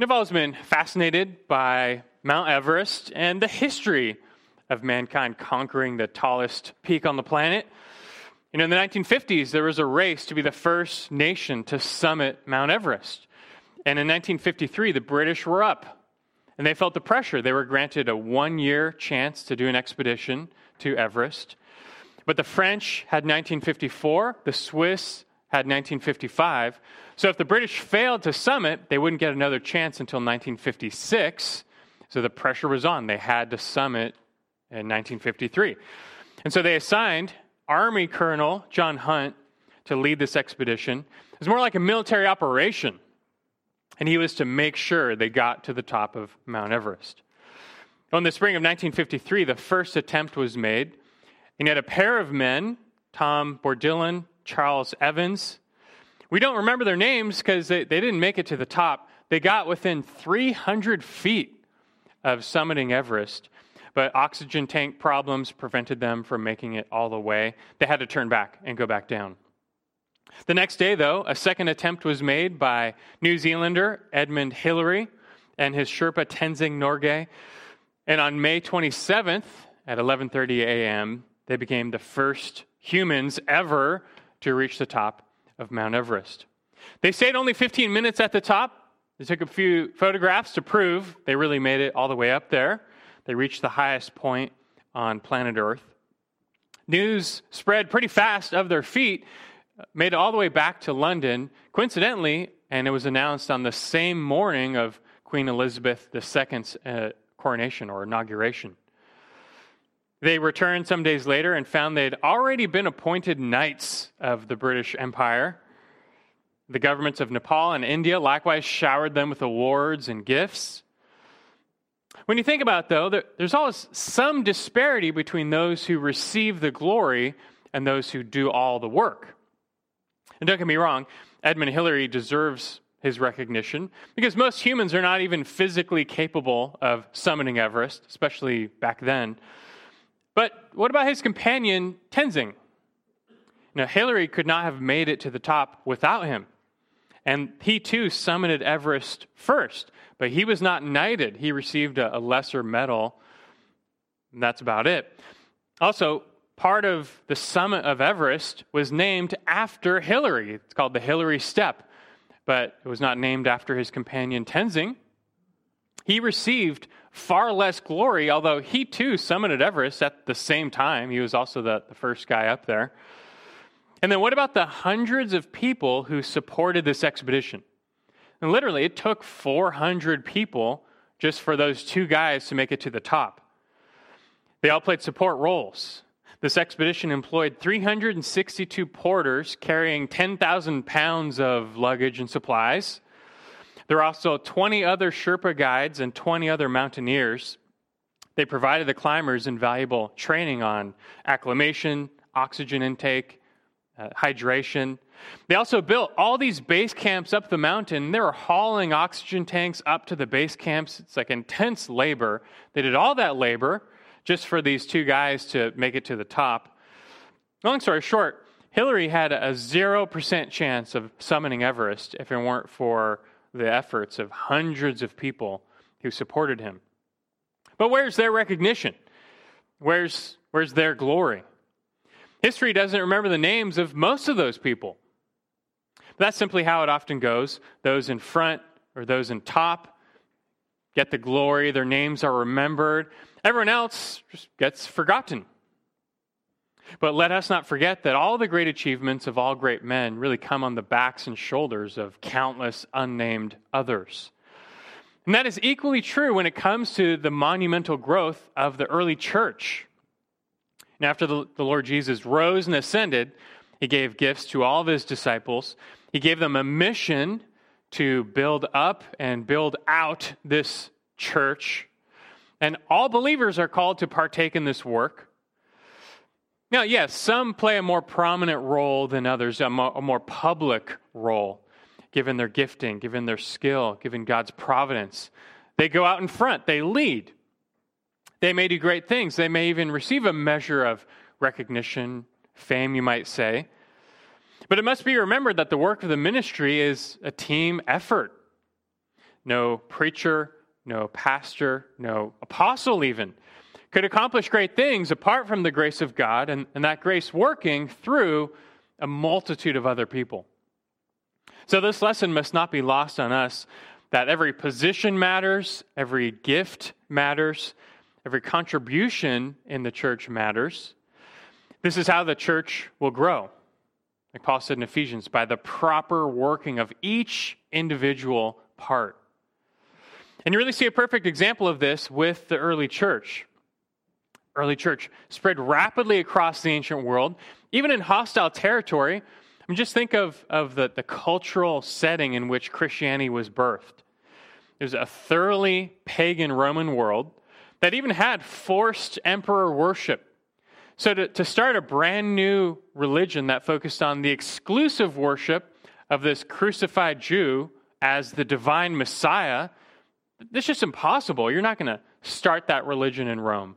I've always been fascinated by Mount Everest and the history of mankind conquering the tallest peak on the planet. You know, in the 1950s, there was a race to be the first nation to summit Mount Everest. And in 1953, the British were up and they felt the pressure. They were granted a one year chance to do an expedition to Everest. But the French had 1954, the Swiss had 1955. So if the British failed to summit, they wouldn't get another chance until 1956. So the pressure was on. They had to summit in 1953. And so they assigned Army Colonel John Hunt to lead this expedition. It was more like a military operation. And he was to make sure they got to the top of Mount Everest. In the spring of 1953, the first attempt was made. And yet a pair of men, Tom Bourdillon, Charles Evans, we don't remember their names because they, they didn't make it to the top. They got within 300 feet of summiting Everest, but oxygen tank problems prevented them from making it all the way. They had to turn back and go back down. The next day, though, a second attempt was made by New Zealander Edmund Hillary and his Sherpa Tenzing Norgay. And on May 27th at 11:30 a.m., they became the first humans ever to reach the top of Mount Everest. They stayed only 15 minutes at the top. They took a few photographs to prove they really made it all the way up there. They reached the highest point on planet Earth. News spread pretty fast of their feat, made it all the way back to London, coincidentally, and it was announced on the same morning of Queen Elizabeth II's uh, coronation or inauguration. They returned some days later and found they'd already been appointed knights of the British Empire. The governments of Nepal and India likewise showered them with awards and gifts. When you think about it, though, there's always some disparity between those who receive the glory and those who do all the work. And don't get me wrong, Edmund Hillary deserves his recognition because most humans are not even physically capable of summiting Everest, especially back then. But what about his companion, Tenzing? Now, Hillary could not have made it to the top without him. And he too summited Everest first, but he was not knighted. He received a, a lesser medal. And that's about it. Also, part of the summit of Everest was named after Hillary. It's called the Hillary Step, but it was not named after his companion Tenzing. He received far less glory, although he too summited Everest at the same time. He was also the, the first guy up there. And then what about the hundreds of people who supported this expedition? And literally, it took 400 people just for those two guys to make it to the top. They all played support roles. This expedition employed 362 porters carrying 10,000 pounds of luggage and supplies. There are also 20 other Sherpa guides and 20 other mountaineers. They provided the climbers invaluable training on acclimation, oxygen intake, uh, hydration. They also built all these base camps up the mountain. They were hauling oxygen tanks up to the base camps. It's like intense labor. They did all that labor just for these two guys to make it to the top. Long story short, Hillary had a 0% chance of summiting Everest if it weren't for the efforts of hundreds of people who supported him. But where's their recognition? Where's, where's their glory? History doesn't remember the names of most of those people. But that's simply how it often goes. Those in front or those in top get the glory, their names are remembered. Everyone else just gets forgotten. But let us not forget that all the great achievements of all great men really come on the backs and shoulders of countless unnamed others. And that is equally true when it comes to the monumental growth of the early church. And after the, the Lord Jesus rose and ascended, he gave gifts to all of his disciples. He gave them a mission to build up and build out this church. And all believers are called to partake in this work. Now, yes, some play a more prominent role than others, a more, a more public role, given their gifting, given their skill, given God's providence. They go out in front, they lead. They may do great things. They may even receive a measure of recognition, fame, you might say. But it must be remembered that the work of the ministry is a team effort. no preacher, no pastor, no apostle, even, could accomplish great things apart from the grace of God and, and that grace working through a multitude of other people. So, this lesson must not be lost on us that every position matters, every gift matters, every contribution in the church matters. This is how the church will grow. Like Paul said in Ephesians, by the proper working of each individual part. And you really see a perfect example of this with the early church. Early church spread rapidly across the ancient world, even in hostile territory. I mean, just think of, of the, the cultural setting in which Christianity was birthed. It was a thoroughly pagan Roman world that even had forced emperor worship. So, to, to start a brand new religion that focused on the exclusive worship of this crucified Jew as the divine Messiah, that's just impossible. You're not going to start that religion in Rome.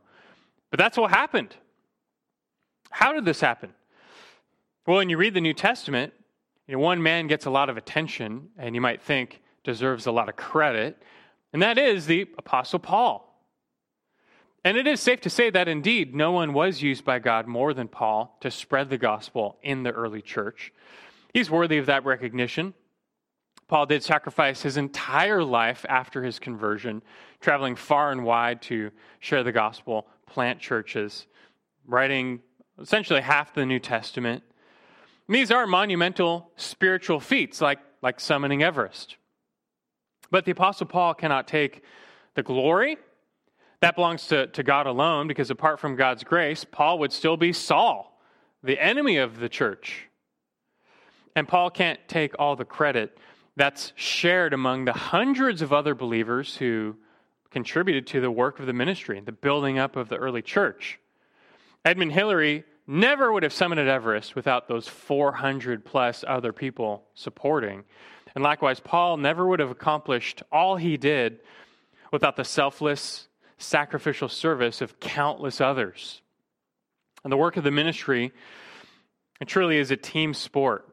But that's what happened. How did this happen? Well, when you read the New Testament, you know, one man gets a lot of attention and you might think deserves a lot of credit, and that is the Apostle Paul. And it is safe to say that indeed no one was used by God more than Paul to spread the gospel in the early church. He's worthy of that recognition. Paul did sacrifice his entire life after his conversion, traveling far and wide to share the gospel, plant churches, writing essentially half the New Testament. And these are monumental spiritual feats, like, like summoning Everest. But the Apostle Paul cannot take the glory. That belongs to, to God alone, because apart from God's grace, Paul would still be Saul, the enemy of the church. And Paul can't take all the credit that's shared among the hundreds of other believers who contributed to the work of the ministry, and the building up of the early church. Edmund Hillary never would have summited Everest without those 400 plus other people supporting. And likewise, Paul never would have accomplished all he did without the selfless, sacrificial service of countless others. And the work of the ministry, it truly is a team sport.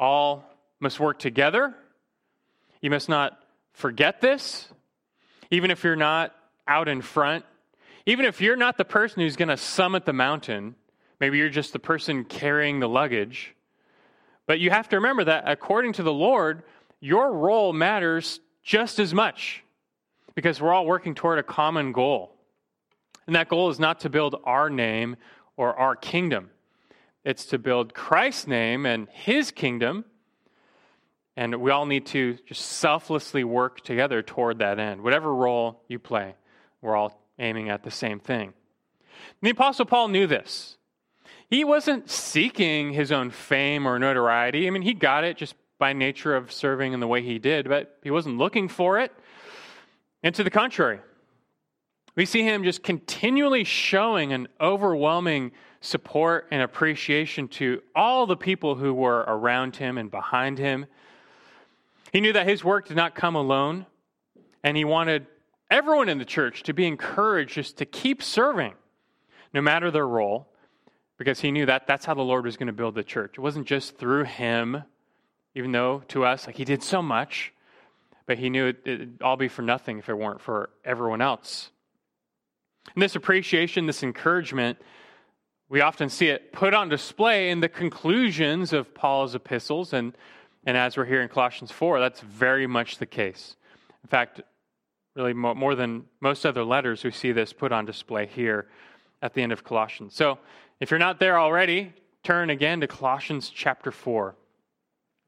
All must work together you must not forget this, even if you're not out in front. Even if you're not the person who's going to summit the mountain, maybe you're just the person carrying the luggage. But you have to remember that according to the Lord, your role matters just as much because we're all working toward a common goal. And that goal is not to build our name or our kingdom, it's to build Christ's name and his kingdom and we all need to just selflessly work together toward that end. Whatever role you play, we're all aiming at the same thing. And the Apostle Paul knew this. He wasn't seeking his own fame or notoriety. I mean, he got it just by nature of serving in the way he did, but he wasn't looking for it. And to the contrary, we see him just continually showing an overwhelming support and appreciation to all the people who were around him and behind him. He knew that his work did not come alone, and he wanted everyone in the church to be encouraged just to keep serving, no matter their role, because he knew that that's how the Lord was going to build the church. It wasn't just through him, even though to us, like he did so much, but he knew it, would all be for nothing if it weren't for everyone else. And this appreciation, this encouragement, we often see it put on display in the conclusions of Paul's epistles and and as we're here in Colossians 4, that's very much the case. In fact, really more than most other letters, we see this put on display here at the end of Colossians. So if you're not there already, turn again to Colossians chapter 4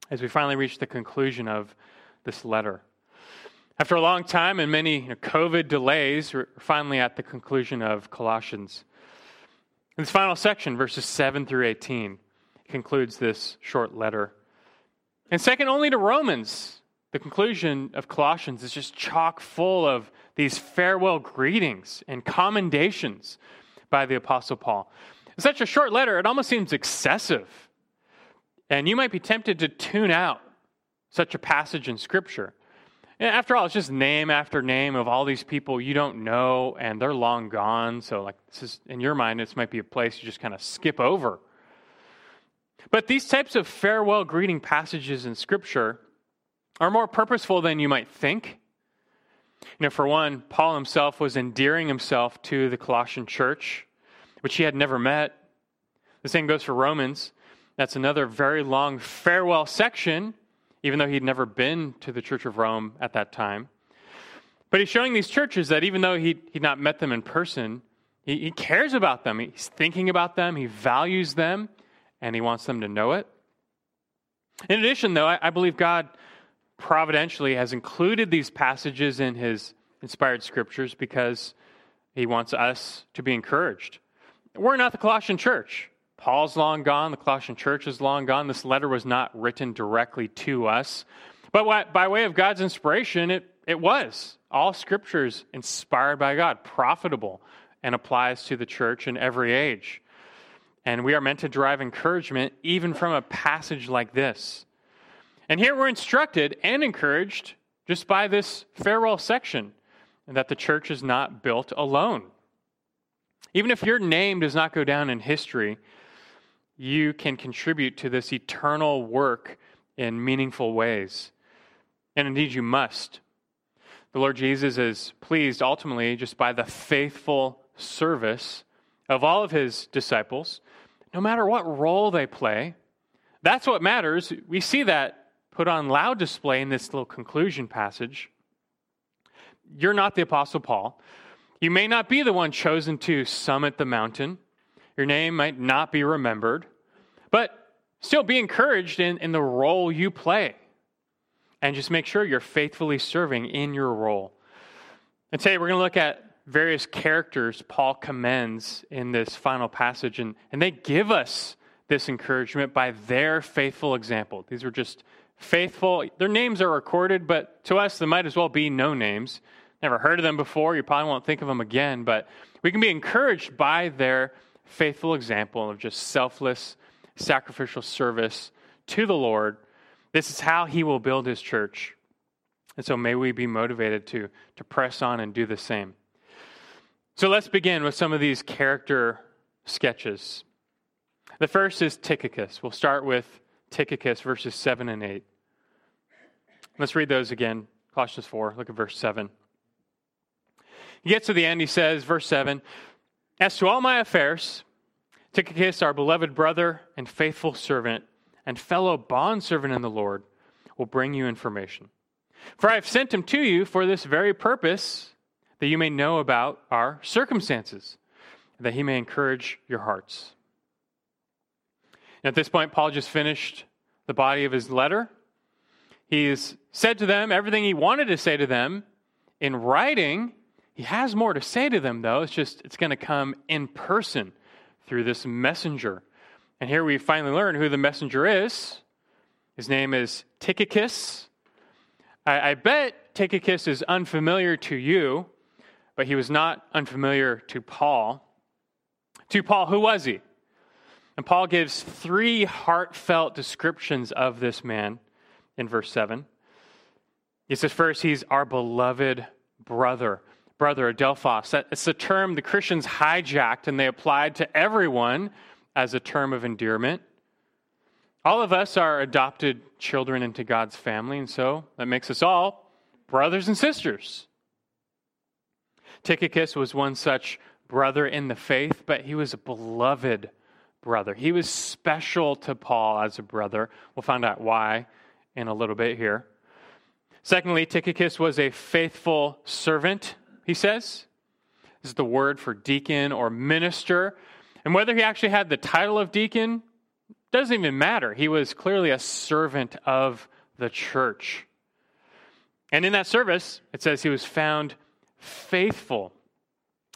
as we finally reach the conclusion of this letter. After a long time and many you know, COVID delays, we're finally at the conclusion of Colossians. In this final section, verses 7 through 18, concludes this short letter. And second only to Romans, the conclusion of Colossians is just chock full of these farewell greetings and commendations by the Apostle Paul. Such a short letter, it almost seems excessive. And you might be tempted to tune out such a passage in Scripture. After all, it's just name after name of all these people you don't know, and they're long gone. So, like, this is in your mind, this might be a place you just kind of skip over. But these types of farewell greeting passages in Scripture are more purposeful than you might think. You know, for one, Paul himself was endearing himself to the Colossian church, which he had never met. The same goes for Romans. That's another very long farewell section, even though he'd never been to the Church of Rome at that time. But he's showing these churches that even though he, he'd not met them in person, he, he cares about them. He's thinking about them, he values them, and he wants them to know it. In addition, though, I, I believe God providentially has included these passages in his inspired scriptures because he wants us to be encouraged. We're not the Colossian church. Paul's long gone. The Colossian church is long gone. This letter was not written directly to us. But by way of God's inspiration, it, it was. All scriptures inspired by God, profitable, and applies to the church in every age. And we are meant to derive encouragement even from a passage like this. And here we're instructed and encouraged just by this farewell section that the church is not built alone. Even if your name does not go down in history, you can contribute to this eternal work in meaningful ways. And indeed, you must. The Lord Jesus is pleased ultimately just by the faithful service of all of his disciples, no matter what role they play. That's what matters. We see that put on loud display in this little conclusion passage. You're not the Apostle Paul. You may not be the one chosen to summit the mountain. Your name might not be remembered, but still be encouraged in, in the role you play. And just make sure you're faithfully serving in your role. And today we're going to look at various characters Paul commends in this final passage, and, and they give us this encouragement by their faithful example. These are just faithful. Their names are recorded, but to us, they might as well be no names. Never heard of them before. You probably won't think of them again, but we can be encouraged by their faithful example of just selfless, sacrificial service to the Lord. This is how He will build His church. And so may we be motivated to, to press on and do the same. So let's begin with some of these character sketches. The first is Tychicus. We'll start with Tychicus, verses 7 and 8. Let's read those again. Colossians 4, look at verse 7. He gets to the end, he says, verse 7 As to all my affairs, Tychicus, our beloved brother and faithful servant and fellow bondservant in the Lord, will bring you information. For I have sent him to you for this very purpose, that you may know about our circumstances, that he may encourage your hearts. At this point, Paul just finished the body of his letter. He's said to them everything he wanted to say to them in writing. He has more to say to them, though. It's just, it's going to come in person through this messenger. And here we finally learn who the messenger is. His name is Tychicus. I, I bet Tychicus is unfamiliar to you, but he was not unfamiliar to Paul. To Paul, who was he? And Paul gives three heartfelt descriptions of this man in verse 7. He says, first, he's our beloved brother. Brother, Adelphos. It's a term the Christians hijacked and they applied to everyone as a term of endearment. All of us are adopted children into God's family, and so that makes us all brothers and sisters. Tychicus was one such brother in the faith, but he was a beloved brother. He was special to Paul as a brother. We'll find out why in a little bit here. Secondly, Tychicus was a faithful servant, he says. This is the word for deacon or minister. And whether he actually had the title of deacon doesn't even matter. He was clearly a servant of the church. And in that service, it says he was found faithful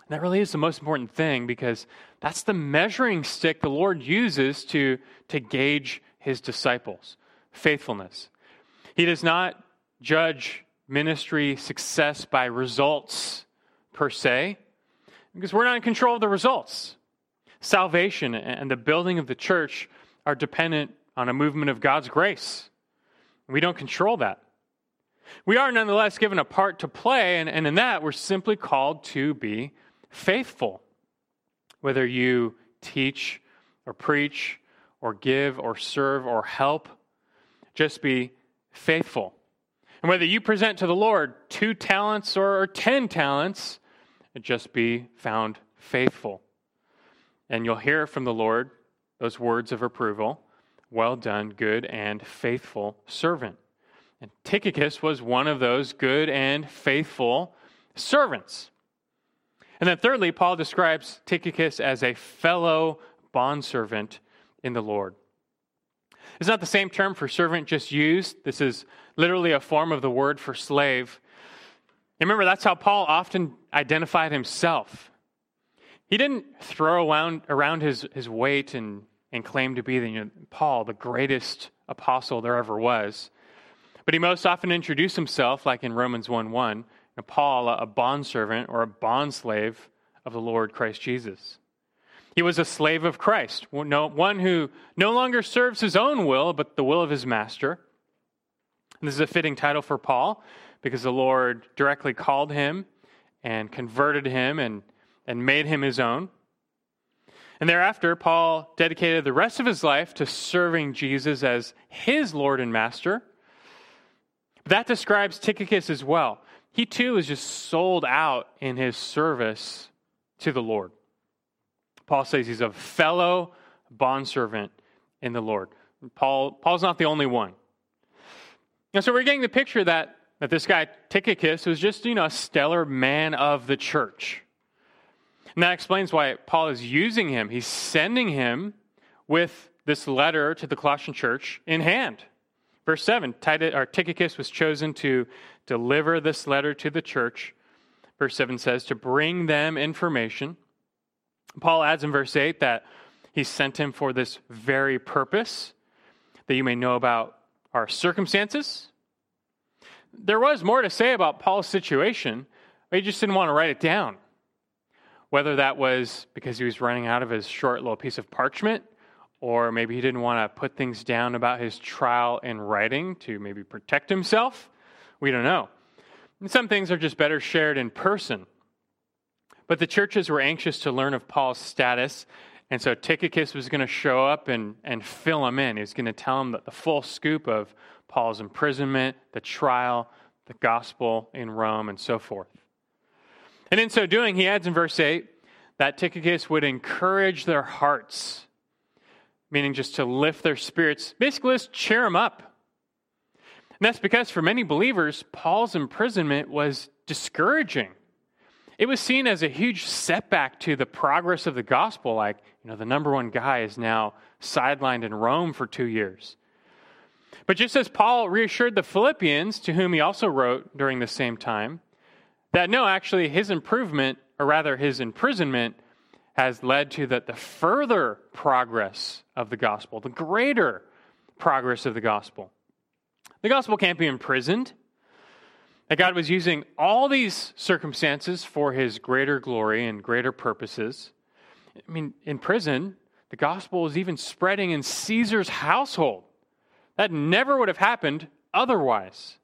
that really is the most important thing because that's the measuring stick the Lord uses to, to gauge his disciples faithfulness. He does not judge ministry success by results per se, because we're not in control of the results. Salvation and the building of the church are dependent on a movement of God's grace. We don't control that. We are nonetheless given a part to play, and, and in that, we're simply called to be faithful. Whether you teach or preach or give or serve or help, just be faithful. And whether you present to the Lord two talents or ten talents, just be found faithful. And you'll hear from the Lord those words of approval Well done, good and faithful servant. And Tychicus was one of those good and faithful servants. And then, thirdly, Paul describes Tychicus as a fellow bondservant in the Lord. It's not the same term for servant just used. This is literally a form of the word for slave. And remember, that's how Paul often identified himself. He didn't throw around, around his, his weight and, and claim to be the, you know, Paul, the greatest apostle there ever was. But he most often introduced himself, like in Romans 1 1, Paul, a bondservant or a bondslave of the Lord Christ Jesus. He was a slave of Christ, one who no longer serves his own will, but the will of his master. And this is a fitting title for Paul because the Lord directly called him and converted him and, and made him his own. And thereafter, Paul dedicated the rest of his life to serving Jesus as his Lord and Master. That describes Tychicus as well. He too is just sold out in his service to the Lord. Paul says he's a fellow bondservant in the Lord. Paul, Paul's not the only one. And so we're getting the picture that that this guy Tychicus was just, you know, a stellar man of the church. And that explains why Paul is using him. He's sending him with this letter to the Colossian church in hand. Verse 7 Titus, or was chosen to deliver this letter to the church. Verse 7 says, to bring them information. Paul adds in verse 8 that he sent him for this very purpose, that you may know about our circumstances, there was more to say about Paul's situation, but he just didn't want to write it down. Whether that was because he was running out of his short little piece of parchment, or maybe he didn't want to put things down about his trial in writing to maybe protect himself. We don't know. And some things are just better shared in person. But the churches were anxious to learn of Paul's status, and so Tychicus was going to show up and, and fill him in. He was going to tell him the full scoop of Paul's imprisonment, the trial, the gospel in Rome, and so forth. And in so doing, he adds in verse 8 that Tychicus would encourage their hearts, meaning just to lift their spirits, basically, just cheer them up. And that's because for many believers, Paul's imprisonment was discouraging. It was seen as a huge setback to the progress of the gospel. Like, you know, the number one guy is now sidelined in Rome for two years. But just as Paul reassured the Philippians, to whom he also wrote during the same time, that no, actually, his improvement, or rather his imprisonment, has led to that the further progress of the gospel, the greater progress of the gospel. The gospel can't be imprisoned. That God was using all these circumstances for his greater glory and greater purposes. I mean, in prison, the gospel was even spreading in Caesar's household. That never would have happened otherwise.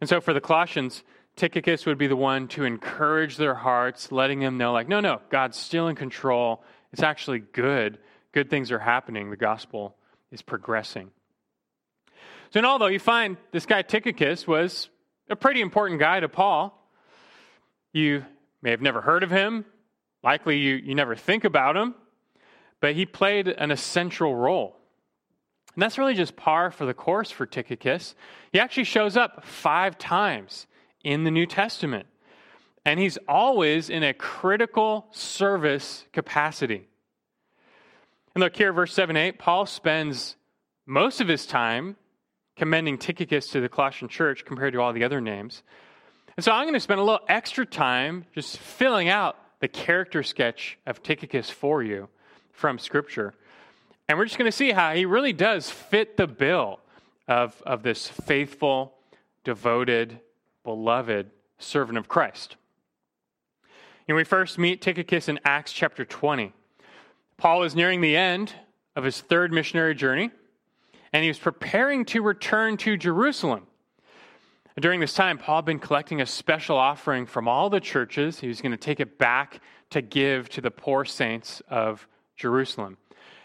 And so for the Colossians, Tychicus would be the one to encourage their hearts, letting them know, like, no, no, God's still in control. It's actually good. Good things are happening. The gospel is progressing. So, in all, though, you find this guy Tychicus was a pretty important guy to Paul. You may have never heard of him. Likely you, you never think about him. But he played an essential role. And that's really just par for the course for Tychicus. He actually shows up five times in the New Testament, and he's always in a critical service capacity. And look here, verse 7 8, Paul spends most of his time commending Tychicus to the Colossian church compared to all the other names. And so I'm going to spend a little extra time just filling out the character sketch of Tychicus for you from Scripture. And we're just going to see how he really does fit the bill of, of this faithful, devoted, beloved servant of Christ. And we first meet Tychicus in Acts chapter 20. Paul is nearing the end of his third missionary journey, and he was preparing to return to Jerusalem. During this time, Paul had been collecting a special offering from all the churches. He was going to take it back to give to the poor saints of Jerusalem.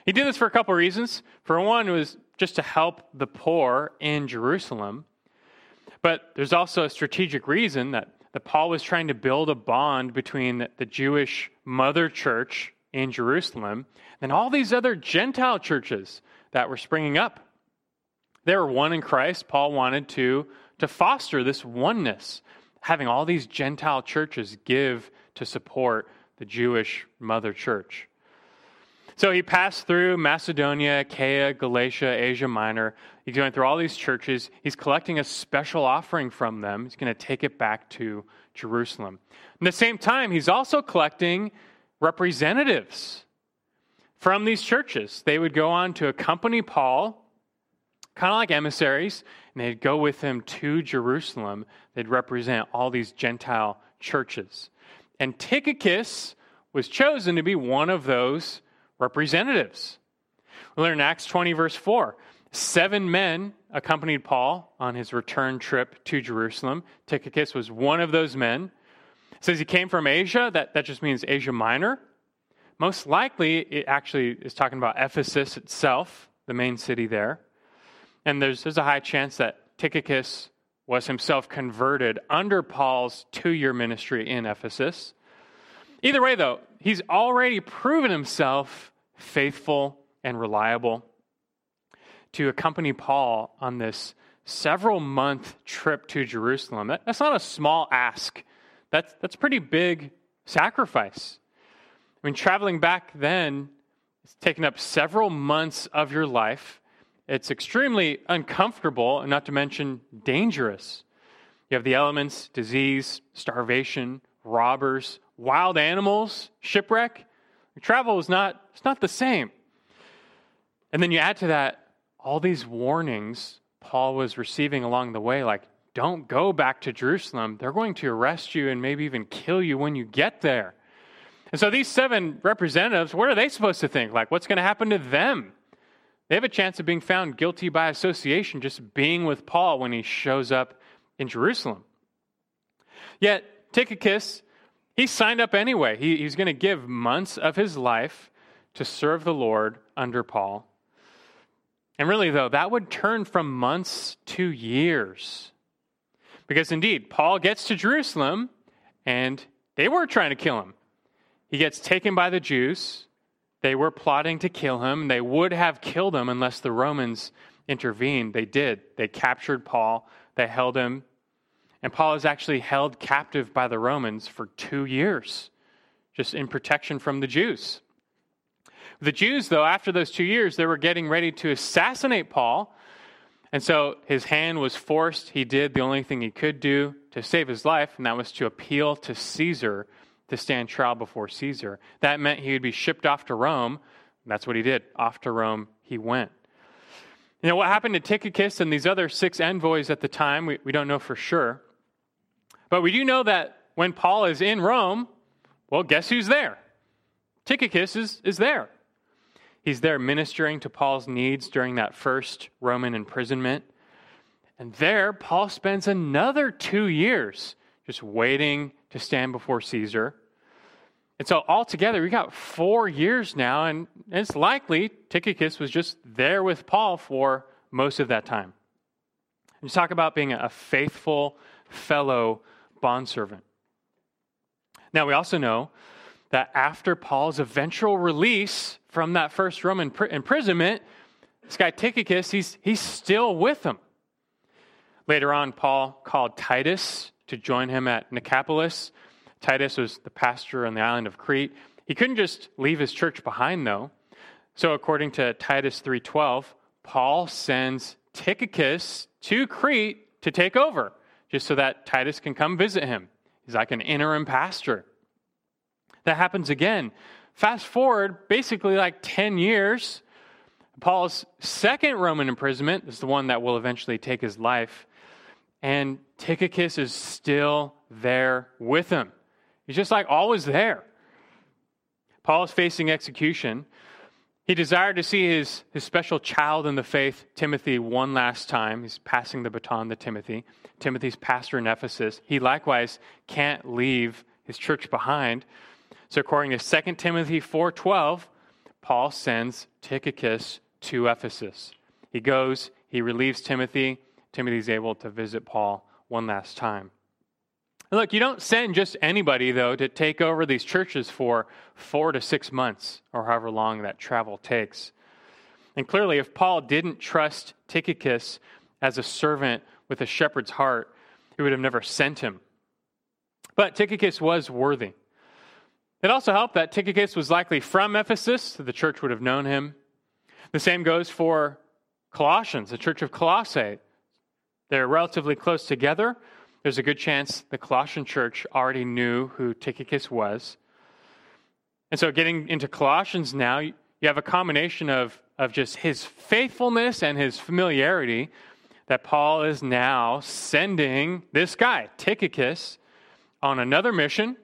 He did this for a couple of reasons. For one, it was just to help the poor in Jerusalem. But there's also a strategic reason that, that Paul was trying to build a bond between the, Jewish mother church in Jerusalem and all these other Gentile churches that were springing up. They were one in Christ. Paul wanted to, to foster this oneness, having all these Gentile churches give to support the Jewish mother church. So he passed through Macedonia, Achaia, Galatia, Asia Minor. He's going through all these churches. He's collecting a special offering from them. He's going to take it back to Jerusalem. At the same time, he's also collecting representatives from these churches. They would go on to accompany Paul, kind of like emissaries, and they'd go with him to Jerusalem. They'd represent all these Gentile churches. And Tychicus was chosen to be one of those representatives. We learn in Acts 20, verse 4. Seven men accompanied Paul on his return trip to Jerusalem. Tychicus was one of those men. It says he came from Asia. That, that just means Asia Minor. Most likely, it actually is talking about Ephesus itself, the main city there. And there's, there's a high chance that Tychicus was himself converted under Paul's two year ministry in Ephesus. Either way, though, he's already proven himself faithful and reliable to accompany Paul on this several month trip to Jerusalem. That, that's not a small ask. That's, that's pretty big sacrifice. I mean, traveling back then, it's taken up several months of your life. It's extremely uncomfortable, and not to mention dangerous. You have the elements disease, starvation, robbers, wild animals, shipwreck. Travel is not, it's not the same. And then you add to that all these warnings Paul was receiving along the way, like, don't go back to Jerusalem. They're going to arrest you and maybe even kill you when you get there. And so these seven representatives, what are they supposed to think? Like, what's going to happen to them? They have a chance of being found guilty by association just being with Paul when he shows up in Jerusalem. Yet, Tychicus he signed up anyway. He, he's going to give months of his life to serve the Lord under Paul. And really, though, that would turn from months to years. Because indeed, Paul gets to Jerusalem and they were trying to kill him. He gets taken by the Jews. They were plotting to kill him. They would have killed him unless the Romans intervened. They did. They captured Paul, they held him and Paul is actually held captive by the Romans for two years, just in protection from the Jews. The Jews, though, after those two years, they were getting ready to assassinate Paul. And so his hand was forced. He did the only thing he could do to save his life, and that was to appeal to Caesar to stand trial before Caesar. That meant he would be shipped off to Rome. That's what he did. Off to Rome he went. You know, what happened to Tychicus and these other six envoys at the time, we, we don't know for sure. But we do know that when Paul is in Rome, well, guess who's there? Tychicus is, is there. He's there ministering to Paul's needs during that first Roman imprisonment. And there, Paul spends another two years just waiting to stand before Caesar. And so, altogether, we got four years now, and it's likely Tychicus was just there with Paul for most of that time. And you talk about being a faithful fellow bondservant. Now, we also know that after Paul's eventual release from that first Roman imprisonment, this guy Tychicus, he's, he's still with them. Later on, Paul called Titus to join him at Nicopolis. Titus was the pastor on the island of Crete. He couldn't just leave his church behind, though. So, according to Titus 3:12, Paul sends Tychicus to Crete to take over just so that Titus can come visit him. He's like an interim pastor. That happens again. Fast forward basically like 10 years. Paul's second Roman imprisonment is the one that will eventually take his life. And Tychicus is still there with him. He's just like always there. Paul is facing execution. He desired to see his, his special child in the faith, Timothy, one last time. He's passing the baton to Timothy. Timothy's pastor in Ephesus. He likewise can't leave his church behind. So according to 2 Timothy 4:12, Paul sends Tychicus to Ephesus. He goes, he relieves Timothy. Timothy's able to visit Paul one last time. look, you don't send just anybody, though, to take over these churches for four to six months or however long that travel takes. And clearly, if Paul didn't trust Tychicus as a servant with a shepherd's heart, he would have never sent him. But Tychicus was worthy. It also helped that Tychicus was likely from Ephesus, so the church would have known him. The same goes for Colossians, the church of Colossae. They're relatively close together. There's a good chance the Colossian church already knew who Tychicus was. And so, getting into Colossians now, you have a combination of, of just his faithfulness and his familiarity that Paul is now sending this guy, Tychicus, on another mission,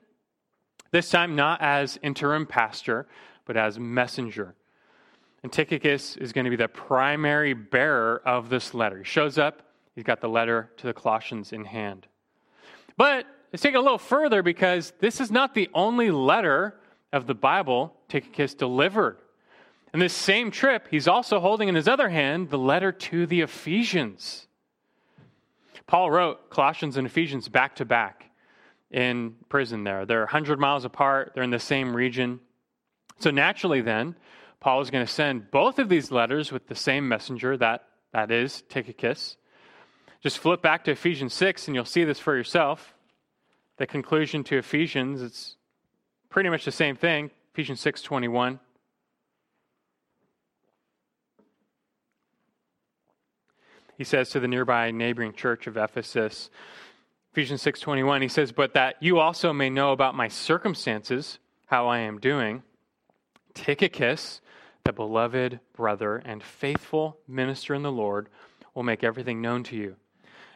this time not as interim pastor, but as messenger. And Tychicus is going to be the primary bearer of this letter. He shows up, he's got the letter to the Colossians in hand. But let's take it a little further because this is not the only letter of the Bible Tychicus delivered. In this same trip, he's also holding in his other hand the letter to the Ephesians. Paul wrote Colossians and Ephesians back to back in prison there. They're 100 miles apart, they're in the same region. So naturally, then, Paul is going to send both of these letters with the same messenger, that, that is Tychicus. Just flip back to Ephesians 6 and you'll see this for yourself. The conclusion to Ephesians, it's pretty much the same thing. Ephesians 6:21. He says to the nearby neighboring church of Ephesus, Ephesians 6:21, he says, "But that you also may know about my circumstances, how I am doing, Tychicus, the beloved brother and faithful minister in the Lord, will make everything known to you.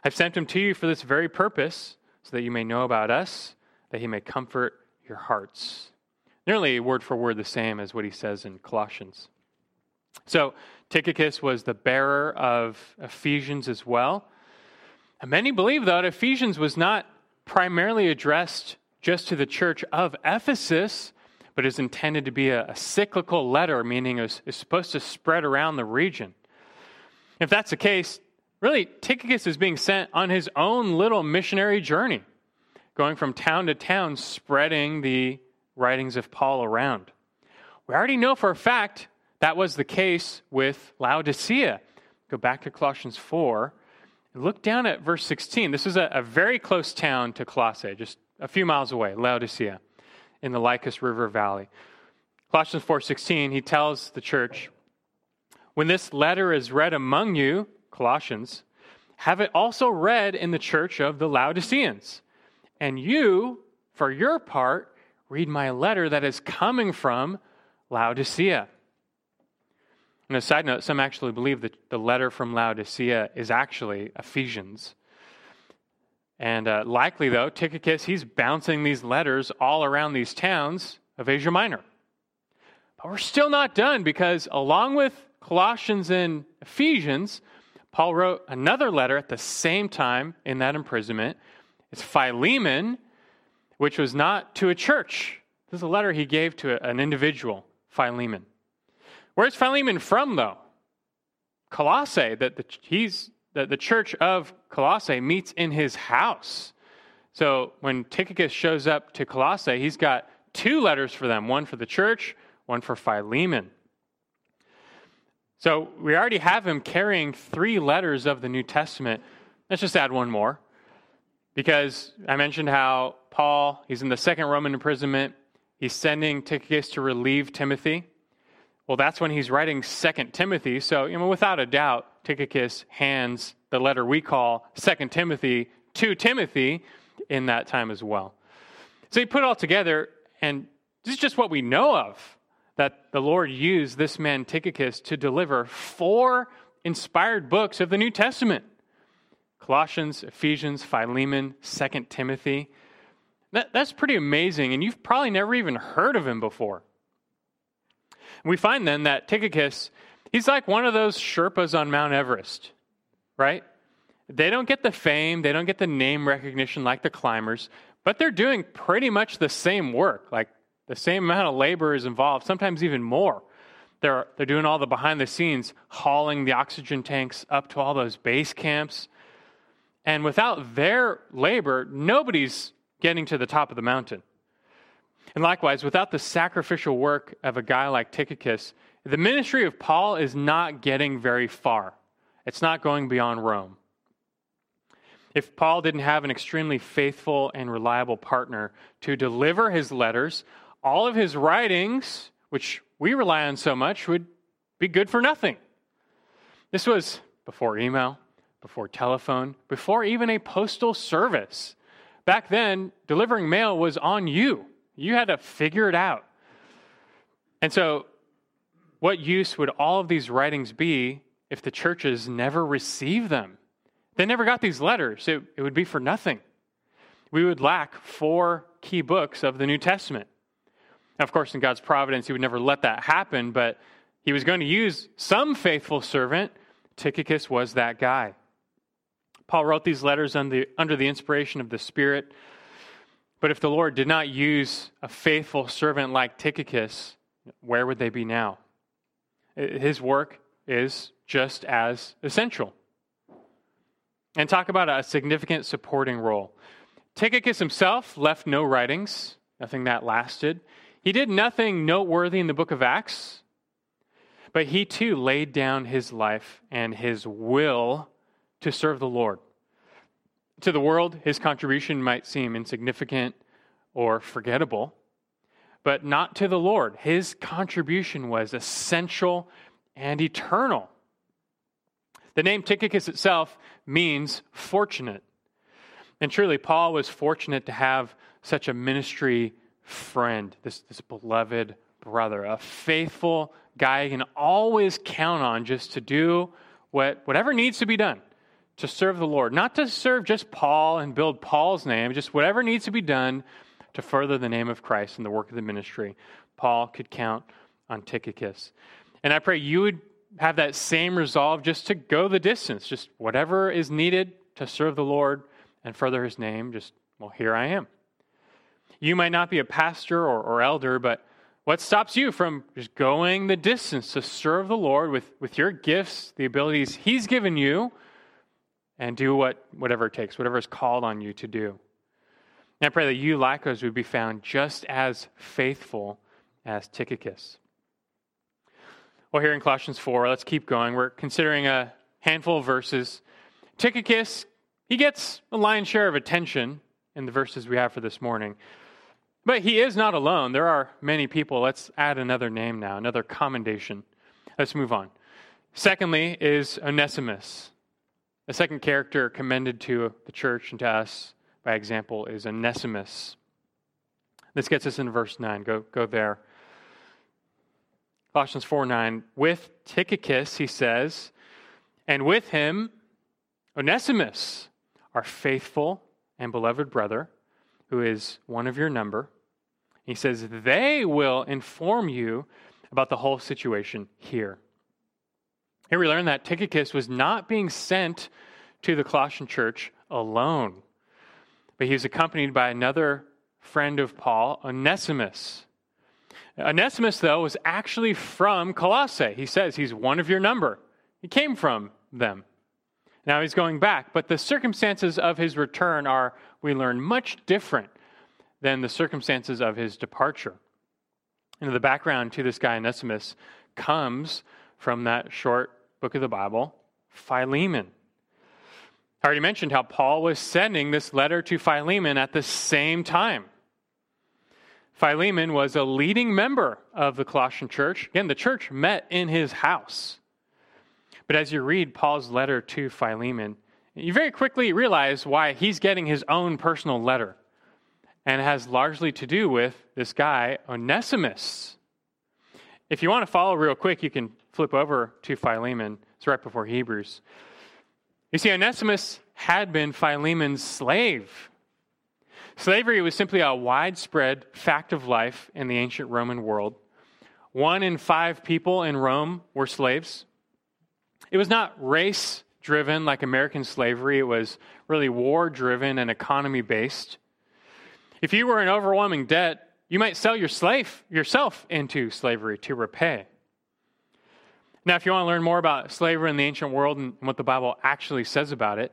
I've sent him to you for this very purpose, so that you may know about us, that he may comfort your hearts." Nearly word for word the same as what he says in Colossians. So, Tychicus was the bearer of Ephesians as well. And many believe, that Ephesians was not primarily addressed just to the church of Ephesus, but is intended to be a, a cyclical letter, meaning it's supposed to spread around the region. If that's the case, really, Tychicus is being sent on his own little missionary journey, going from town to town, spreading the writings of Paul around. We already know for a fact that was the case with Laodicea. Go back to Colossians 4 Look down at verse 16. This is a, a very close town to Colossae, just a few miles away, Laodicea, in the Lycus River Valley. Colossians 4:16, he tells the church, "When this letter is read among you, Colossians, have it also read in the church of the Laodiceans. And you, for your part, read my letter that is coming from Laodicea." And a side note, some actually believe that the letter from Laodicea is actually Ephesians. And uh, likely, though, Tychicus, he's bouncing these letters all around these towns of Asia Minor. But we're still not done because, along with Colossians and Ephesians, Paul wrote another letter at the same time in that imprisonment. It's Philemon, which was not to a church. This is a letter he gave to an individual, Philemon. Where's Philemon from, though? Colossae, that the, he's, that the church of Colossae meets in his house. So when Tychicus shows up to Colossae, he's got two letters for them one for the church, one for Philemon. So we already have him carrying three letters of the New Testament. Let's just add one more. Because I mentioned how Paul, he's in the second Roman imprisonment. He's sending Tychicus to relieve Timothy. Well, that's when he's writing Second Timothy. So, you know, without a doubt, Tychicus hands the letter we call Second Timothy to Timothy in that time as well. So he put it all together, and this is just what we know of that the Lord used this man Tychicus to deliver four inspired books of the New Testament Colossians, Ephesians, Philemon, Second Timothy. That, that's pretty amazing, and you've probably never even heard of him before. We find then that Tychicus, he's like one of those Sherpas on Mount Everest, right? They don't get the fame, they don't get the name recognition like the climbers, but they're doing pretty much the same work. Like the same amount of labor is involved, sometimes even more. They're, they're doing all the behind the scenes, hauling the oxygen tanks up to all those base camps. And without their labor, nobody's getting to the top of the mountain. And likewise, without the sacrificial work of a guy like Tychicus, the ministry of Paul is not getting very far. It's not going beyond Rome. If Paul didn't have an extremely faithful and reliable partner to deliver his letters, all of his writings, which we rely on so much, would be good for nothing. This was before email, before telephone, before even a postal service. Back then, delivering mail was on you. You had to figure it out. And so, what use would all of these writings be if the churches never received them? They never got these letters. It, it would be for nothing. We would lack four key books of the New Testament. Now, of course, in God's providence, He would never let that happen, but He was going to use some faithful servant. Tychicus was that guy. Paul wrote these letters under, under the inspiration of the Spirit. But if the Lord did not use a faithful servant like Tychicus, where would they be now? His work is just as essential. And talk about a significant supporting role. Tychicus himself left no writings, nothing that lasted. He did nothing noteworthy in the book of Acts, but he too laid down his life and his will to serve the Lord. To the world, his contribution might seem insignificant or forgettable, but not to the Lord. His contribution was essential and eternal. The name Tychicus itself means fortunate. And truly, Paul was fortunate to have such a ministry friend, this, this beloved brother, a faithful guy you can always count on just to do what, whatever needs to be done to serve the Lord. Not to serve just Paul and build Paul's name, just whatever needs to be done to further the name of Christ and the work of the ministry. Paul could count on Tychicus. And I pray you would have that same resolve just to go the distance, just whatever is needed to serve the Lord and further his name, just, well, here I am. You might not be a pastor or, or elder, but what stops you from just going the distance to serve the Lord with, with your gifts, the abilities he's given you, and do what, whatever it takes, whatever is called on you to do? And I pray that you, likewise, would be found just as faithful as Tychicus. Well, here in Colossians 4, let's keep going. We're considering a handful of verses. Tychicus, he gets a lion's share of attention in the verses we have for this morning. But he is not alone. There are many people. Let's add another name now, another commendation. Let's move on. Secondly, is Onesimus. The second character commended to the church and to us by example is Onesimus. This gets us in verse 9. Go, go there. Colossians 4 9. With Tychicus, he says, and with him, Onesimus, our faithful and beloved brother, who is one of your number. He says, they will inform you about the whole situation here. Here we learn that Tychicus was not being sent to the Colossian church alone, but he was accompanied by another friend of Paul, Onesimus. Onesimus, though, was actually from Colossae. He says he's one of your number. He came from them. Now he's going back, but the circumstances of his return are, we learn, much different than the circumstances of his departure. And the background to this guy, Onesimus, comes from that short book of the Bible, Philemon. I already mentioned how Paul was sending this letter to Philemon at the same time. Philemon was a leading member of the Colossian church. Again, the church met in his house. But as you read Paul's letter to Philemon, you very quickly realize why he's getting his own personal letter. And it has largely to do with this guy, Onesimus. If you want to follow real quick, you can flip over to Philemon. It's right before Hebrews. You see, Onesimus had been Philemon's slave. Slavery was simply a widespread fact of life in the ancient Roman world. One in five people in Rome were slaves. It was not race driven like American slavery, it was really war driven and economy based. If you were in overwhelming debt, you might sell your slave yourself into slavery to repay. Now, if you want to learn more about slavery in the ancient world and what the Bible actually says about it,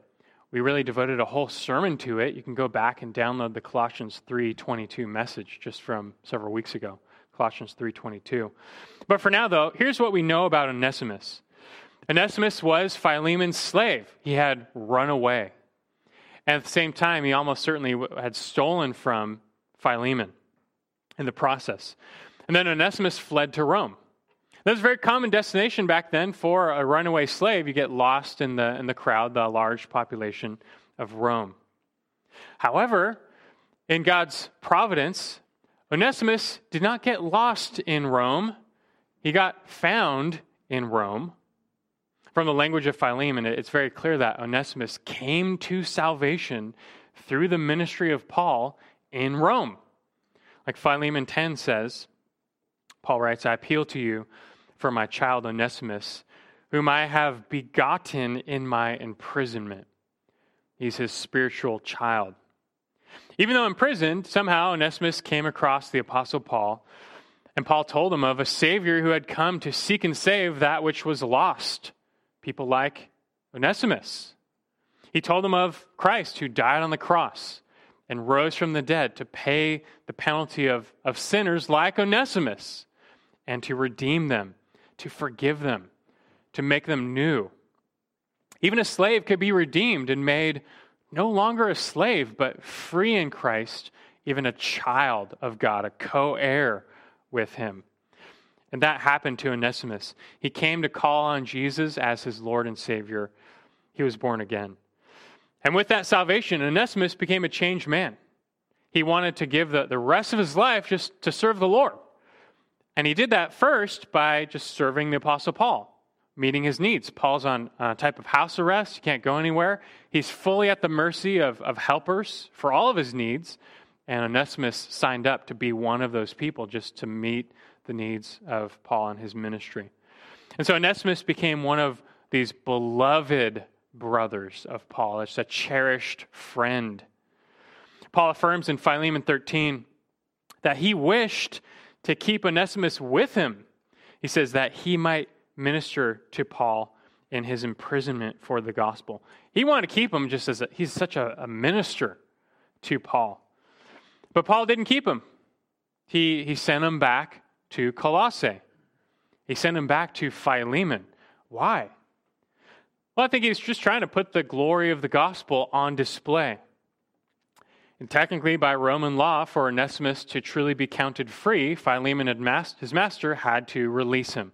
we really devoted a whole sermon to it. You can go back and download the Colossians 3:22 message just from several weeks ago. Colossians 3:22. But for now though, here's what we know about Onesimus. Onesimus was Philemon's slave. He had run away. And at the same time, he almost certainly had stolen from Philemon in the process. And then Onesimus fled to Rome. That was a very common destination back then for a runaway slave. You get lost in the, in the crowd, the large population of Rome. However, in God's providence, Onesimus did not get lost in Rome. He got found in Rome. From the language of Philemon, it's very clear that Onesimus came to salvation through the ministry of Paul in Rome. Like Philemon 10 says, Paul writes, I appeal to you for my child Onesimus, whom I have begotten in my imprisonment. He's his spiritual child. Even though imprisoned, somehow Onesimus came across the Apostle Paul, and Paul told him of a Savior who had come to seek and save that which was lost. People like Onesimus. He told him of Christ who died on the cross and rose from the dead to pay the penalty of, of sinners like Onesimus and to redeem them to forgive them, to make them new. Even a slave could be redeemed and made no longer a slave, but free in Christ, even a child of God, a co heir with him. And that happened to Onesimus. He came to call on Jesus as his Lord and Savior. He was born again. And with that salvation, Onesimus became a changed man. He wanted to give the, the rest of his life just to serve the Lord. And he did that first by just serving the Apostle Paul, meeting his needs. Paul's on a type of house arrest, he can't go anywhere. He's fully at the mercy of, of helpers for all of his needs. And Onesimus signed up to be one of those people just to meet the needs of Paul and his ministry. And so Onesimus became one of these beloved brothers of Paul. It's a cherished friend. Paul affirms in Philemon 13 that he wished to keep Onesimus with him. He says that he might minister to Paul in his imprisonment for the gospel. He wanted to keep him just as a, he's such a, a minister to Paul. But Paul didn't keep him. He, he sent him back to Colossae. He sent him back to Philemon. Why? Well, I think he's just trying to put the glory of the gospel on display. And technically, by Roman law, for Onesimus to truly be counted free, Philemon, his master, had to release him.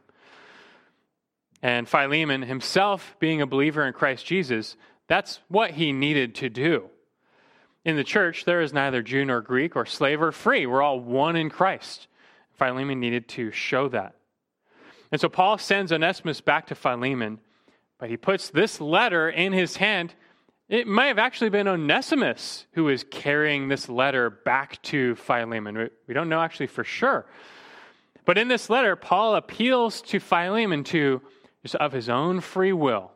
And Philemon himself, being a believer in Christ Jesus, that's what he needed to do. In the church, there is neither Jew nor Greek or slave or free. We're all one in Christ. Philemon needed to show that. And so Paul sends Onesimus back to Philemon, but he puts this letter in his hand it may have actually been Onesimus who was carrying this letter back to Philemon. We don't know actually for sure. But in this letter, Paul appeals to Philemon to, just of his own free will,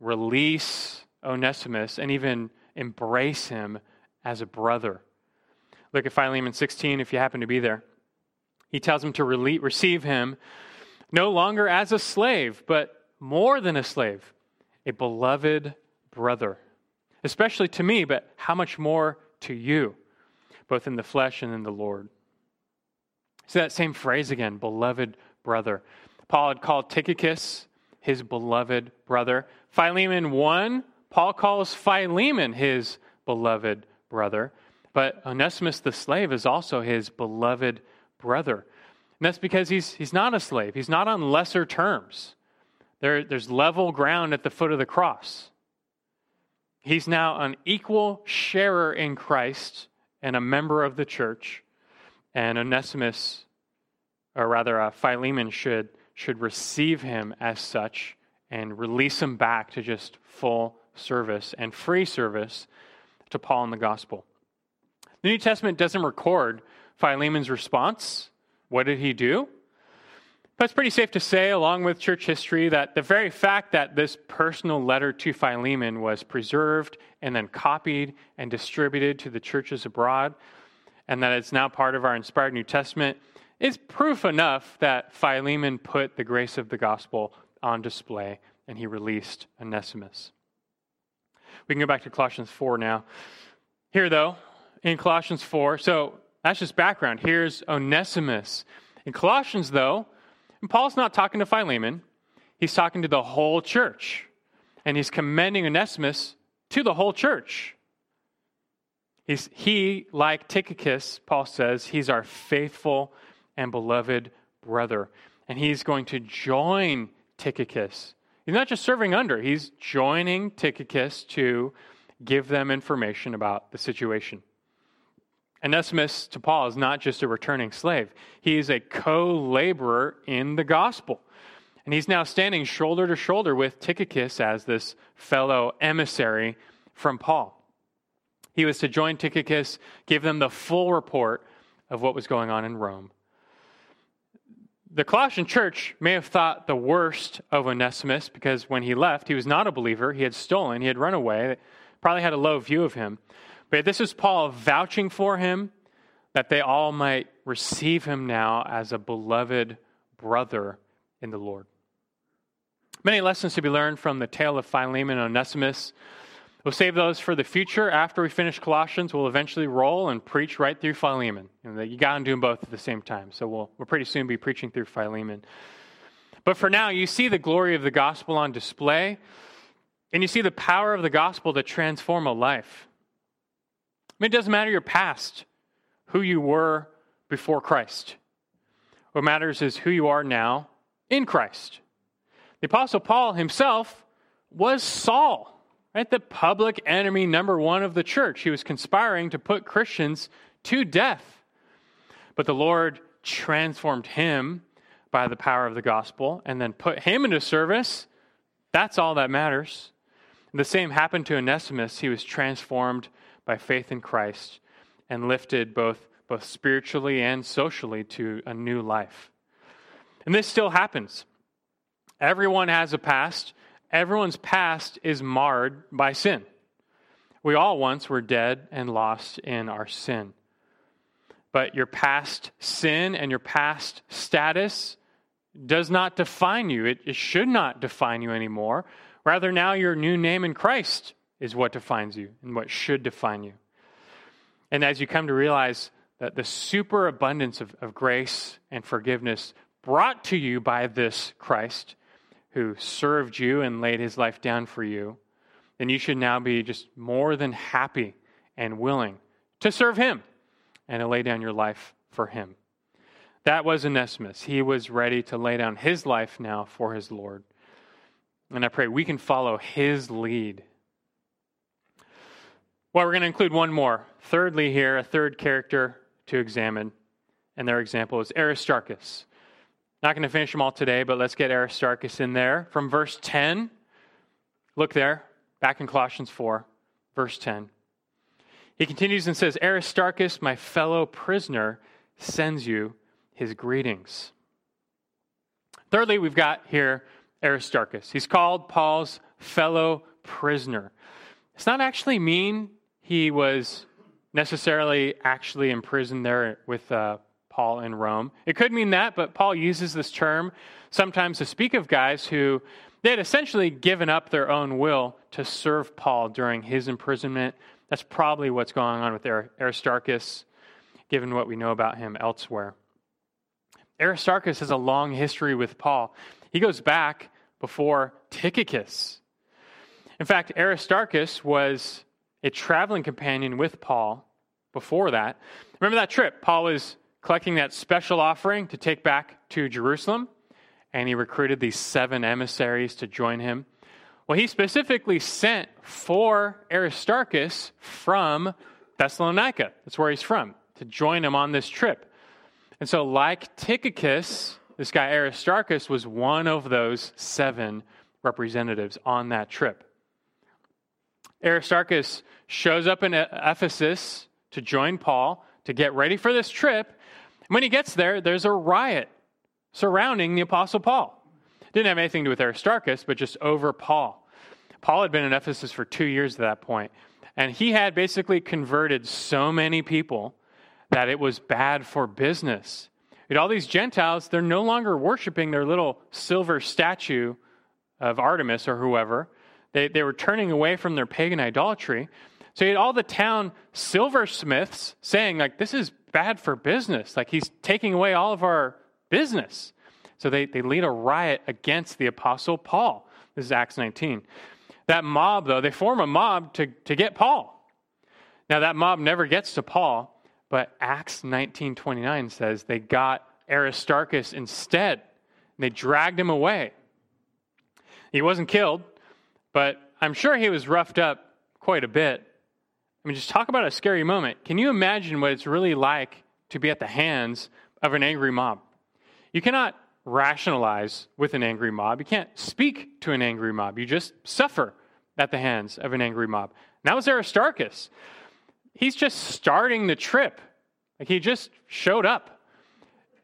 release Onesimus and even embrace him as a brother. Look at Philemon 16 if you happen to be there. He tells him to receive him no longer as a slave, but more than a slave, a beloved brother especially to me, but how much more to you, both in the flesh and in the Lord. See that same phrase again, beloved brother. Paul had called Tychicus his beloved brother. Philemon 1, Paul calls Philemon his beloved brother. But Onesimus the slave is also his beloved brother. And that's because he's, he's not a slave, he's not on lesser terms. There, there's level ground at the foot of the cross. He's now an equal sharer in Christ and a member of the church. And Onesimus, or rather, uh, Philemon, should, should receive him as such and release him back to just full service and free service to Paul in the gospel. The New Testament doesn't record Philemon's response. What did he do? But it's pretty safe to say, along with church history, that the very fact that this personal letter to Philemon was preserved and then copied and distributed to the churches abroad, and that it's now part of our inspired New Testament, is proof enough that Philemon put the grace of the gospel on display and he released Onesimus. We can go back to Colossians 4 now. Here, though, in Colossians 4, so that's just background. Here's Onesimus. In Colossians, though, and Paul's not talking to Philemon, he's talking to the whole church. And he's commending Onesimus to the whole church. He's, he, like Tychicus, Paul says, he's our faithful and beloved brother. And he's going to join Tychicus. He's not just serving under, he's joining Tychicus to give them information about the situation. Onesimus to Paul is not just a returning slave, he is a co laborer in the gospel. And he's now standing shoulder to shoulder with Tychicus as this fellow emissary from Paul. He was to join Tychicus, give them the full report of what was going on in Rome. The Colossian church may have thought the worst of Onesimus because when he left, he was not a believer. He had stolen, he had run away, probably had a low view of him. But this is Paul vouching for him that they all might receive him now as a beloved brother in the Lord. Many lessons to be learned from the tale of Philemon and Onesimus. We'll save those for the future. After we finish Colossians, we'll eventually roll and preach right through Philemon. Know, you got to do them both at the same time. So we'll, we'll pretty soon be preaching through Philemon. But for now, you see the glory of the gospel on display, and you see the power of the gospel to transform a life. I mean, it doesn't matter your past, who you were before Christ. What matters is who you are now in Christ. The Apostle Paul himself was Saul right? The public enemy number one of the church. He was conspiring to put Christians to death. But the Lord transformed him by the power of the gospel and then put him into service. That's all that matters. The same happened to Onesimus. He was transformed by faith in Christ and lifted both, both spiritually and socially to a new life. And this still happens. Everyone has a past everyone's past is marred by sin. We all once were dead and lost in our sin. But your past sin and your past status does not define you. It, it, should not define you anymore. Rather, now your new name in Christ is what defines you and what should define you. And as you come to realize that the superabundance of, of grace and forgiveness brought to you by this Christ who served you and laid his life down for you, then you should now be just more than happy and willing to serve him and to lay down your life for him. That was Onesimus. He was ready to lay down his life now for his Lord. And I pray we can follow his lead. Well, we're going to include one more. Thirdly, here, a third character to examine, and their example is Aristarchus. Not going to finish them all today, but let's get Aristarchus in there. From verse 10, look there, back in Colossians 4, verse 10. He continues and says, Aristarchus, my fellow prisoner, sends you his greetings. Thirdly, we've got here Aristarchus. He's called Paul's fellow prisoner. It's not actually mean he was necessarily actually imprisoned there with uh, Paul in Rome. It could mean that, but Paul uses this term sometimes to speak of guys who they had essentially given up their own will to serve Paul during his imprisonment. That's probably what's going on with Aristarchus, given what we know about him elsewhere. Aristarchus has a long history with Paul. He goes back before Tychicus. In fact, Aristarchus was a traveling companion with Paul before that. Remember that trip? Paul was collecting that special offering to take back to Jerusalem, and he recruited these seven emissaries to join him. Well, he specifically sent for Aristarchus from Thessalonica. That's where he's from, to join him on this trip. And so, like Tychicus, this guy Aristarchus was one of those seven representatives on that trip. Aristarchus shows up in Ephesus to join Paul to get ready for this trip, when he gets there, there's a riot surrounding the Apostle Paul. Didn't have anything to do with Aristarchus, but just over Paul. Paul had been in Ephesus for two years at that point, and he had basically converted so many people that it was bad for business. And all these Gentiles, they're no longer worshiping their little silver statue of Artemis or whoever. They, they were turning away from their pagan idolatry. So you had all the town silversmiths saying, like, this is bad for business. Like, he's taking away all of our business. So they, they lead a riot against the Apostle Paul. This is Acts 19. That mob, though, they form a mob to, to get Paul. Now, that mob never gets to Paul, but Acts 19.29 says they got Aristarchus instead. And they dragged him away. He wasn't killed, but I'm sure he was roughed up quite a bit. I mean, just talk about a scary moment. Can you imagine what it's really like to be at the hands of an angry mob? You cannot rationalize with an angry mob. You can't speak to an angry mob. You just suffer at the hands of an angry mob. Now it's Aristarchus. He's just starting the trip. Like he just showed up.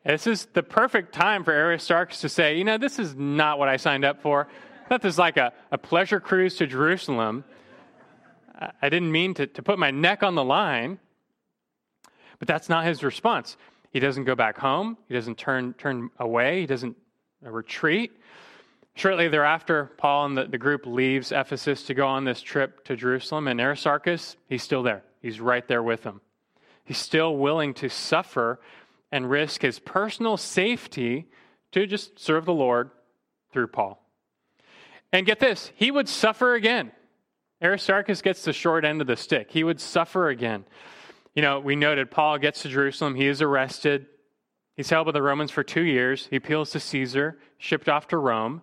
this is the perfect time for Aristarchus to say, you know, this is not what I signed up for. I thought this was like a, a pleasure cruise to Jerusalem. I didn't mean to, to put my neck on the line. But that's not his response. He doesn't go back home. He doesn't turn, turn away. He doesn't retreat. Shortly thereafter, Paul and the, the group leaves Ephesus to go on this trip to Jerusalem, and Aristarchus, he's still there. He's right there with them. He's still willing to suffer and risk his personal safety to just serve the Lord through Paul. And get this, he would suffer again. Aristarchus gets the short end of the stick. He would suffer again. You know, we noted Paul gets to Jerusalem, he is arrested. He's held by the Romans for two years. He appeals to Caesar, shipped off to Rome.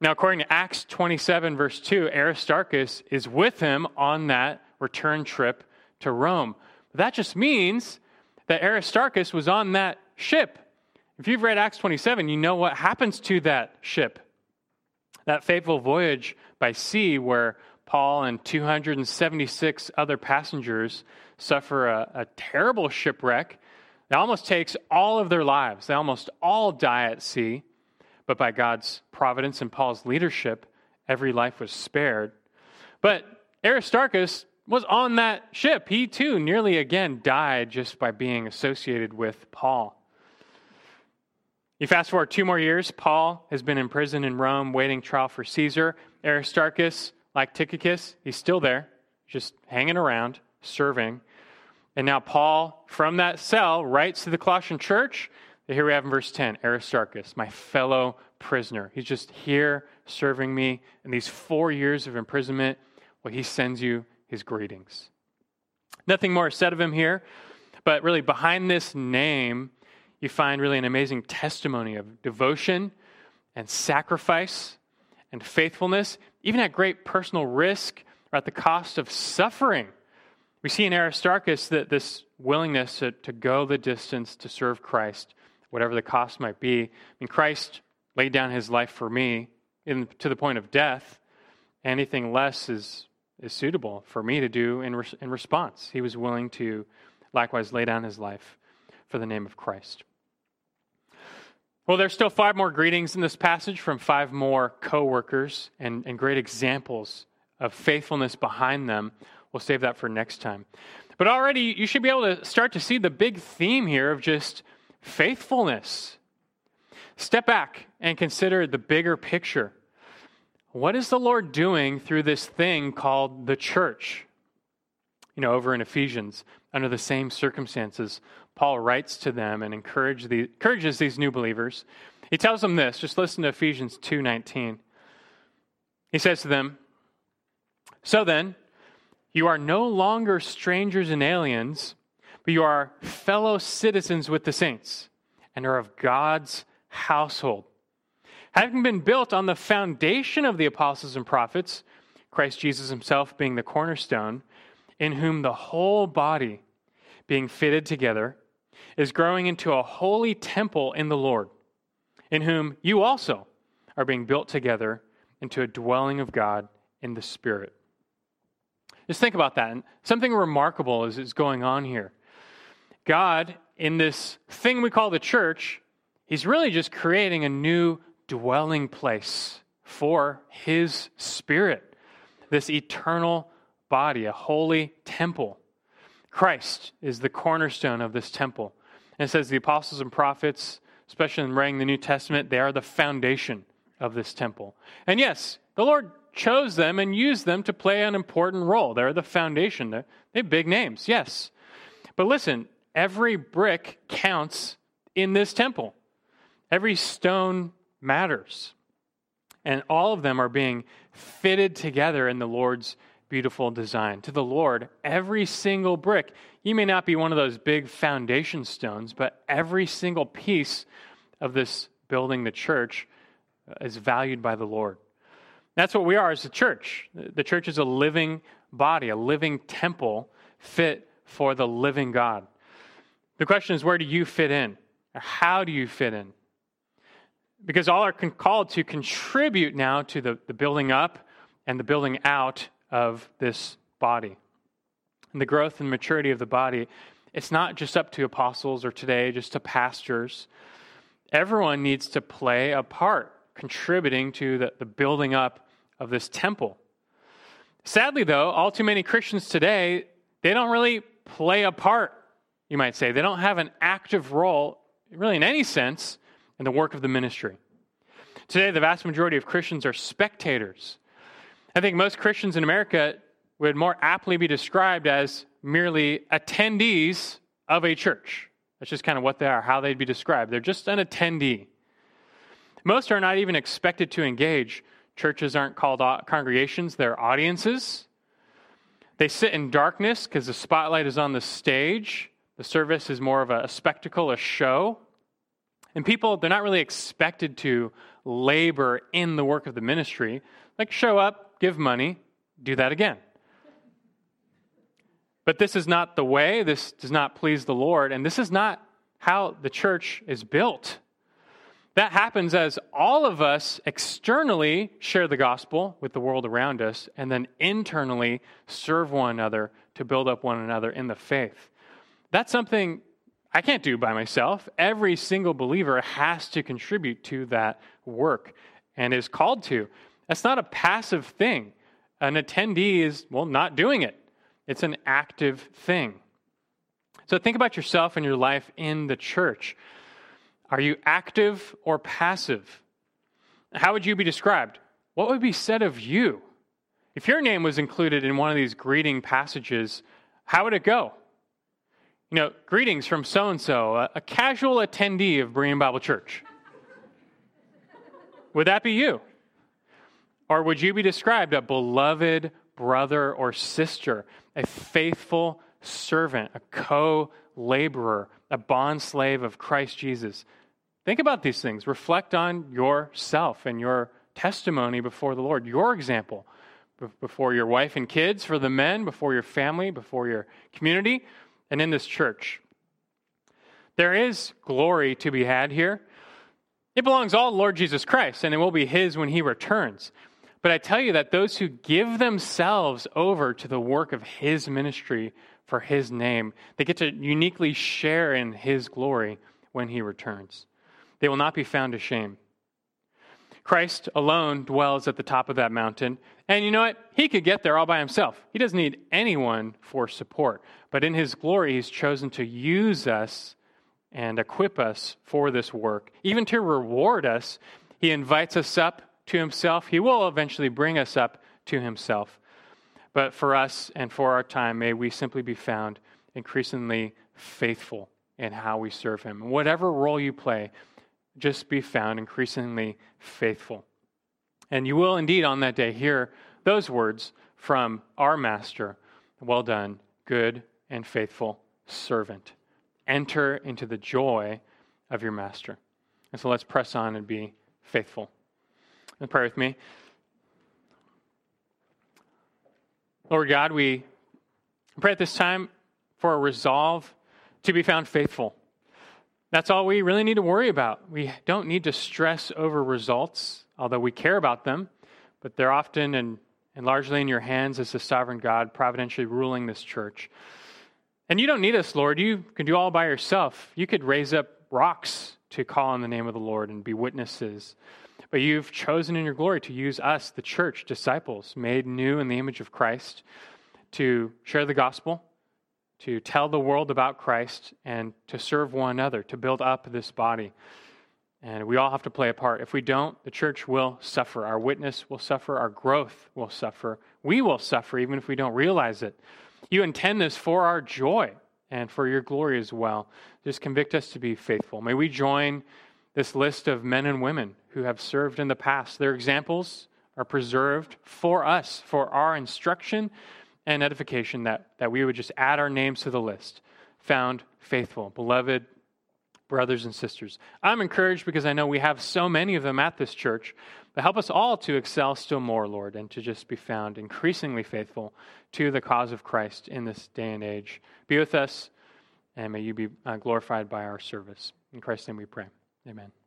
Now, according to Acts 27, verse 2, Aristarchus is with him on that return trip to Rome. That just means that Aristarchus was on that ship. If you've read Acts 27, you know what happens to that ship. That fateful voyage by sea where Paul and 276 other passengers suffer a, a terrible shipwreck. It almost takes all of their lives. They almost all die at sea. But by God's providence and Paul's leadership, every life was spared. But Aristarchus was on that ship. He too nearly again died just by being associated with Paul. You fast forward two more years, Paul has been in prison in Rome waiting trial for Caesar. Aristarchus, like Tychicus, he's still there, just hanging around serving. And now Paul, from that cell, writes to the Colossian church. Here we have in verse 10 Aristarchus, my fellow prisoner. He's just here serving me in these four years of imprisonment. Well, he sends you his greetings. Nothing more said of him here, but really behind this name, you find really an amazing testimony of devotion and sacrifice and faithfulness, even at great personal risk or at the cost of suffering. We see in Aristarchus that this willingness to, to go the distance to serve Christ, whatever the cost might be. I mean, Christ laid down his life for me in, to the point of death. Anything less is, is suitable for me to do in, re, in response. He was willing to likewise lay down his life for the name of Christ. Well, there's still five more greetings in this passage from five more co workers and, and great examples of faithfulness behind them. We'll save that for next time. But already you should be able to start to see the big theme here of just faithfulness. Step back and consider the bigger picture. What is the Lord doing through this thing called the church? You know, over in Ephesians, under the same circumstances, Paul writes to them and encourage the, encourages these new believers. He tells them this, just listen to Ephesians 2:19. He says to them, "So then, you are no longer strangers and aliens, but you are fellow citizens with the saints and are of God's household. Having been built on the foundation of the apostles and prophets, Christ Jesus himself being the cornerstone, in whom the whole body, being fitted together, is growing into a holy temple in the Lord, in whom you also are being built together into a dwelling of God in the Spirit. Just think about that. And something remarkable is, is going on here. God, in this thing we call the church, He's really just creating a new dwelling place for His Spirit, this eternal body, a holy temple. Christ is the cornerstone of this temple. And it says the apostles and prophets, especially in writing the New Testament, they are the foundation of this temple. And yes, the Lord chose them and used them to play an important role. They're the foundation. They're, they big names, yes. But listen, every brick counts in this temple, every stone matters. And all of them are being fitted together in the Lord's beautiful design. To the Lord, every single brick, you may not be one of those big foundation stones, but every single piece of this building, the church, uh, is valued by the Lord. That's what we are as a church. The church is a living body, a living temple fit for the living God. The question is, where do you fit in? How do you fit in? Because all are called to contribute now to the, the building up and the building out of this body. And the growth and maturity of the body, it's not just up to apostles or today just to pastors. Everyone needs to play a part, contributing to the, the building up of this temple. Sadly, though, all too many Christians today, they don't really play a part, you might say. They don't have an active role, really in any sense, in the work of the ministry. Today, the vast majority of Christians are spectators. I think most Christians in America would more aptly be described as merely attendees of a church. That's just kind of what they are, how they'd be described. They're just an attendee. Most are not even expected to engage. Churches aren't called congregations, they're audiences. They sit in darkness because the spotlight is on the stage. The service is more of a, spectacle, a show. And people, they're not really expected to labor in the work of the ministry. Like, show up, give money, do that again. But this is not the way. This does not please the Lord. And this is not how the church is built. That happens as all of us externally share the gospel with the world around us, and then internally serve one another to build up one another in the faith. That's something I can't do by myself. Every single believer has to contribute to that work and is called to. That's not a passive thing. An attendee is, well, not doing it, it's an active thing. So think about yourself and your life in the church. Are you active or passive? How would you be described? What would be said of you? If your name was included in one of these greeting passages, how would it go? You know, greetings from so and so, a casual attendee of Berean Bible Church. would that be you? Or would you be described a beloved brother or sister, a faithful servant, a co laborer, a bond slave of Christ Jesus. Think about these things. Reflect on yourself and your testimony before the Lord, your example before your wife and kids, for the men, before your family, before your community, and in this church. There is glory to be had here. It belongs all to Lord Jesus Christ, and it will be His when He returns. But I tell you that those who give themselves over to the work of His ministry for his name. They get to uniquely share in his glory when he returns. They will not be found ashamed. Christ alone dwells at the top of that mountain. And you know what? He could get there all by himself. He doesn't need anyone for support. But in his glory, he's chosen to use us and equip us for this work. Even to reward us, he invites us up to himself. He will eventually bring us up to himself. But for us and for our time, may we simply be found increasingly faithful in how we serve Him. Whatever role you play, just be found increasingly faithful. And you will indeed on that day hear those words from our Master Well done, good and faithful servant. Enter into the joy of your Master. And so let's press on and be faithful. And pray with me. Lord God, we pray at this time for a resolve to be found faithful. That's all we really need to worry about. We don't need to stress over results, although we care about them, but they're often and, and largely in your hands as the sovereign God, providentially ruling this church. And you don't need us, Lord. You can do all by yourself. You could raise up rocks to call on the name of the Lord and be witnesses. But you've chosen in your glory to use us, the church, disciples, made new in the image of Christ, to share the gospel, to tell the world about Christ, and to serve one another, to build up this body. And we all have to play a part. If we don't, the church will suffer. Our witness will suffer. Our growth will suffer. We will suffer even if we don't realize it. You intend this for our joy and for your glory as well. Just convict us to be faithful. May we join this list of men and women who have served in the past. Their examples are preserved for us, for our instruction and edification, that, that we would just add our names to the list. Found faithful, beloved brothers and sisters. I'm encouraged because I know we have so many of them at this church. But help us all to excel still more, Lord, and to just be found increasingly faithful to the cause of Christ in this day and age. Be with us, and may you be uh, glorified by our service. In Christ's name we pray. Amen.